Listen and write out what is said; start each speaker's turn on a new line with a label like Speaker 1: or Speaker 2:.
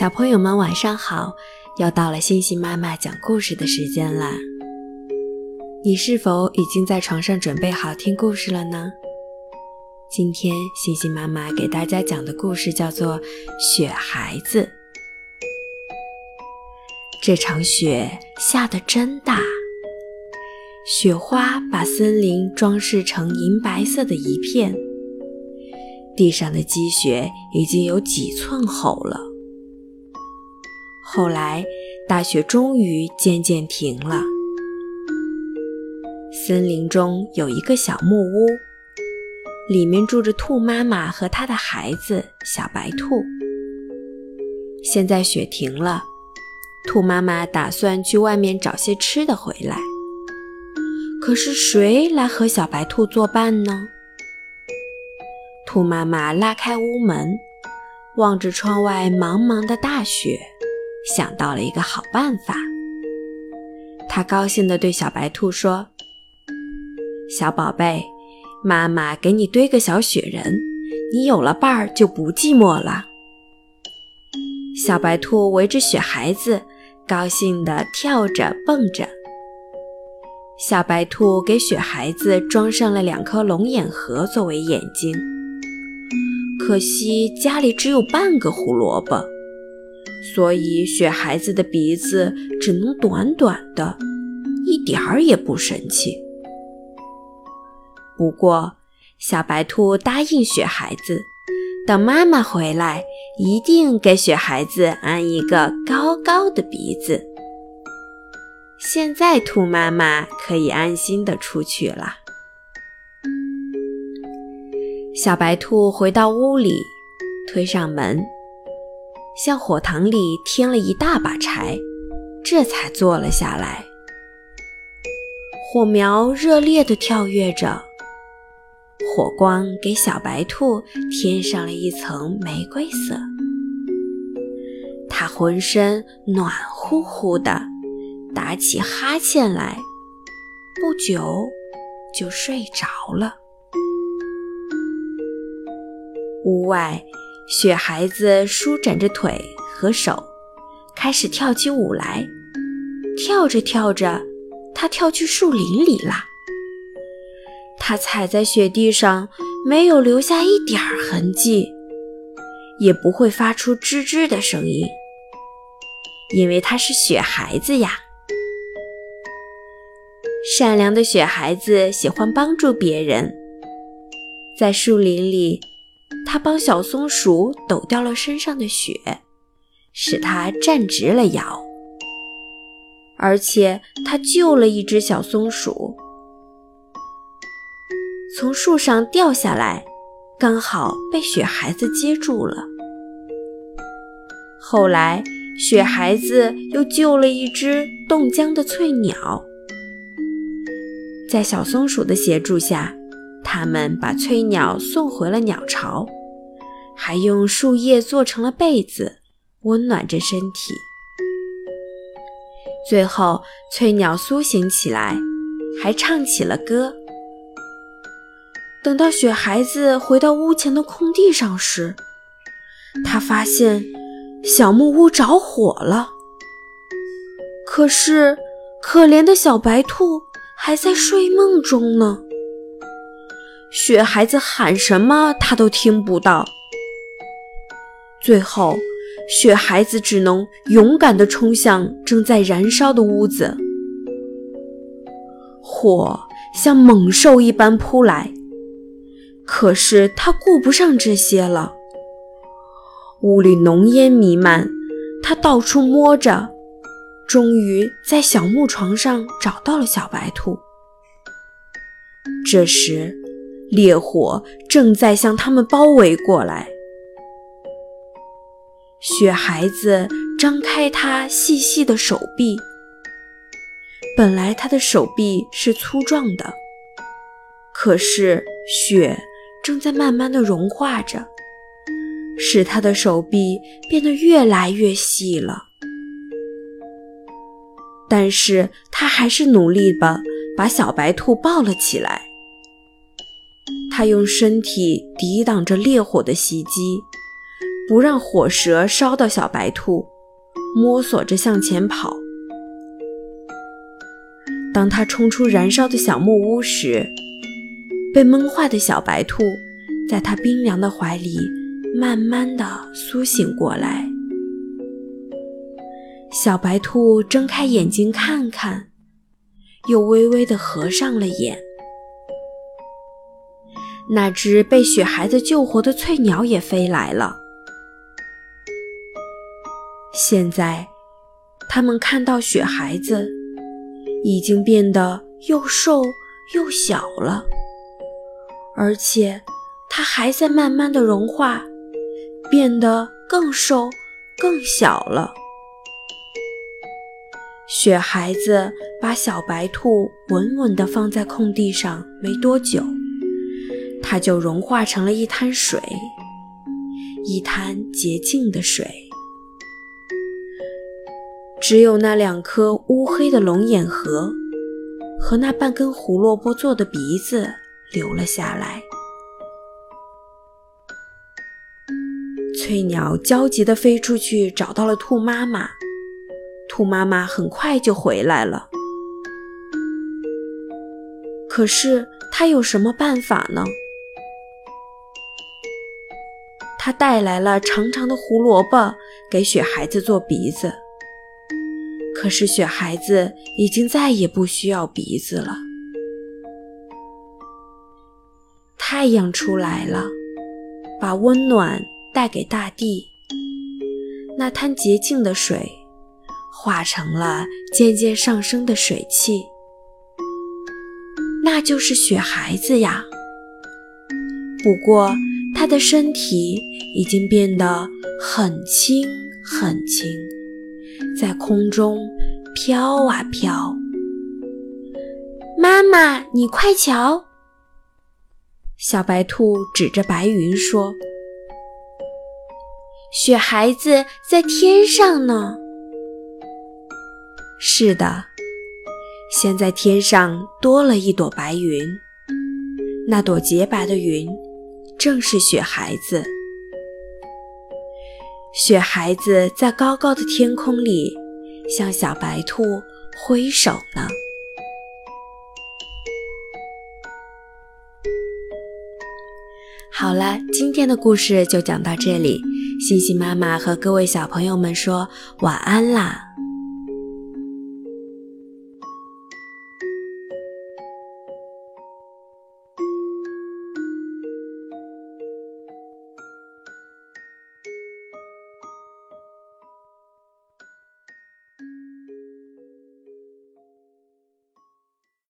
Speaker 1: 小朋友们晚上好，又到了星星妈妈讲故事的时间啦。你是否已经在床上准备好听故事了呢？今天星星妈妈给大家讲的故事叫做《雪孩子》。这场雪下得真大，雪花把森林装饰成银白色的一片，地上的积雪已经有几寸厚了。后来，大雪终于渐渐停了。森林中有一个小木屋，里面住着兔妈妈和她的孩子小白兔。现在雪停了，兔妈妈打算去外面找些吃的回来。可是谁来和小白兔作伴呢？兔妈妈拉开屋门，望着窗外茫茫的大雪。想到了一个好办法，他高兴地对小白兔说：“小宝贝，妈妈给你堆个小雪人，你有了伴儿就不寂寞了。”小白兔围着雪孩子，高兴地跳着蹦着。小白兔给雪孩子装上了两颗龙眼核作为眼睛，可惜家里只有半个胡萝卜。所以，雪孩子的鼻子只能短短的，一点儿也不神气。不过，小白兔答应雪孩子，等妈妈回来，一定给雪孩子安一个高高的鼻子。现在，兔妈妈可以安心的出去了。小白兔回到屋里，推上门。向火塘里添了一大把柴，这才坐了下来。火苗热烈地跳跃着，火光给小白兔添上了一层玫瑰色。它浑身暖乎乎的，打起哈欠来，不久就睡着了。屋外。雪孩子舒展着腿和手，开始跳起舞来。跳着跳着，他跳去树林里了。他踩在雪地上，没有留下一点儿痕迹，也不会发出吱吱的声音，因为他是雪孩子呀。善良的雪孩子喜欢帮助别人，在树林里。他帮小松鼠抖掉了身上的雪，使它站直了腰。而且他救了一只小松鼠，从树上掉下来，刚好被雪孩子接住了。后来，雪孩子又救了一只冻僵的翠鸟，在小松鼠的协助下。他们把翠鸟送回了鸟巢，还用树叶做成了被子，温暖着身体。最后，翠鸟苏醒起来，还唱起了歌。等到雪孩子回到屋前的空地上时，他发现小木屋着火了。可是，可怜的小白兔还在睡梦中呢。雪孩子喊什么，他都听不到。最后，雪孩子只能勇敢地冲向正在燃烧的屋子。火像猛兽一般扑来，可是他顾不上这些了。屋里浓烟弥漫，他到处摸着，终于在小木床上找到了小白兔。这时，烈火正在向他们包围过来。雪孩子张开他细细的手臂，本来他的手臂是粗壮的，可是雪正在慢慢的融化着，使他的手臂变得越来越细了。但是他还是努力的把小白兔抱了起来。他用身体抵挡着烈火的袭击，不让火舌烧到小白兔，摸索着向前跑。当他冲出燃烧的小木屋时，被闷坏的小白兔在他冰凉的怀里慢慢的苏醒过来。小白兔睁开眼睛看看，又微微的合上了眼。那只被雪孩子救活的翠鸟也飞来了。现在，他们看到雪孩子。已经变得又瘦又小了，而且它还在慢慢的融化，变得更瘦更小了。雪孩子把小白兔稳稳地放在空地上，没多久，它就融化成了一滩水，一滩洁净的水。只有那两颗乌黑的龙眼核和那半根胡萝卜做的鼻子留了下来。翠鸟焦急地飞出去，找到了兔妈妈。兔妈妈很快就回来了，可是它有什么办法呢？它带来了长长的胡萝卜给雪孩子做鼻子。可是雪孩子已经再也不需要鼻子了。太阳出来了，把温暖带给大地。那滩洁净的水化成了渐渐上升的水汽，那就是雪孩子呀。不过，他的身体已经变得很轻很轻。在空中飘啊飘，妈妈，你快瞧！小白兔指着白云说：“雪孩子在天上呢。”是的，现在天上多了一朵白云，那朵洁白的云正是雪孩子。雪孩子在高高的天空里向小白兔挥手呢。好了，今天的故事就讲到这里，星星妈妈和各位小朋友们说晚安啦。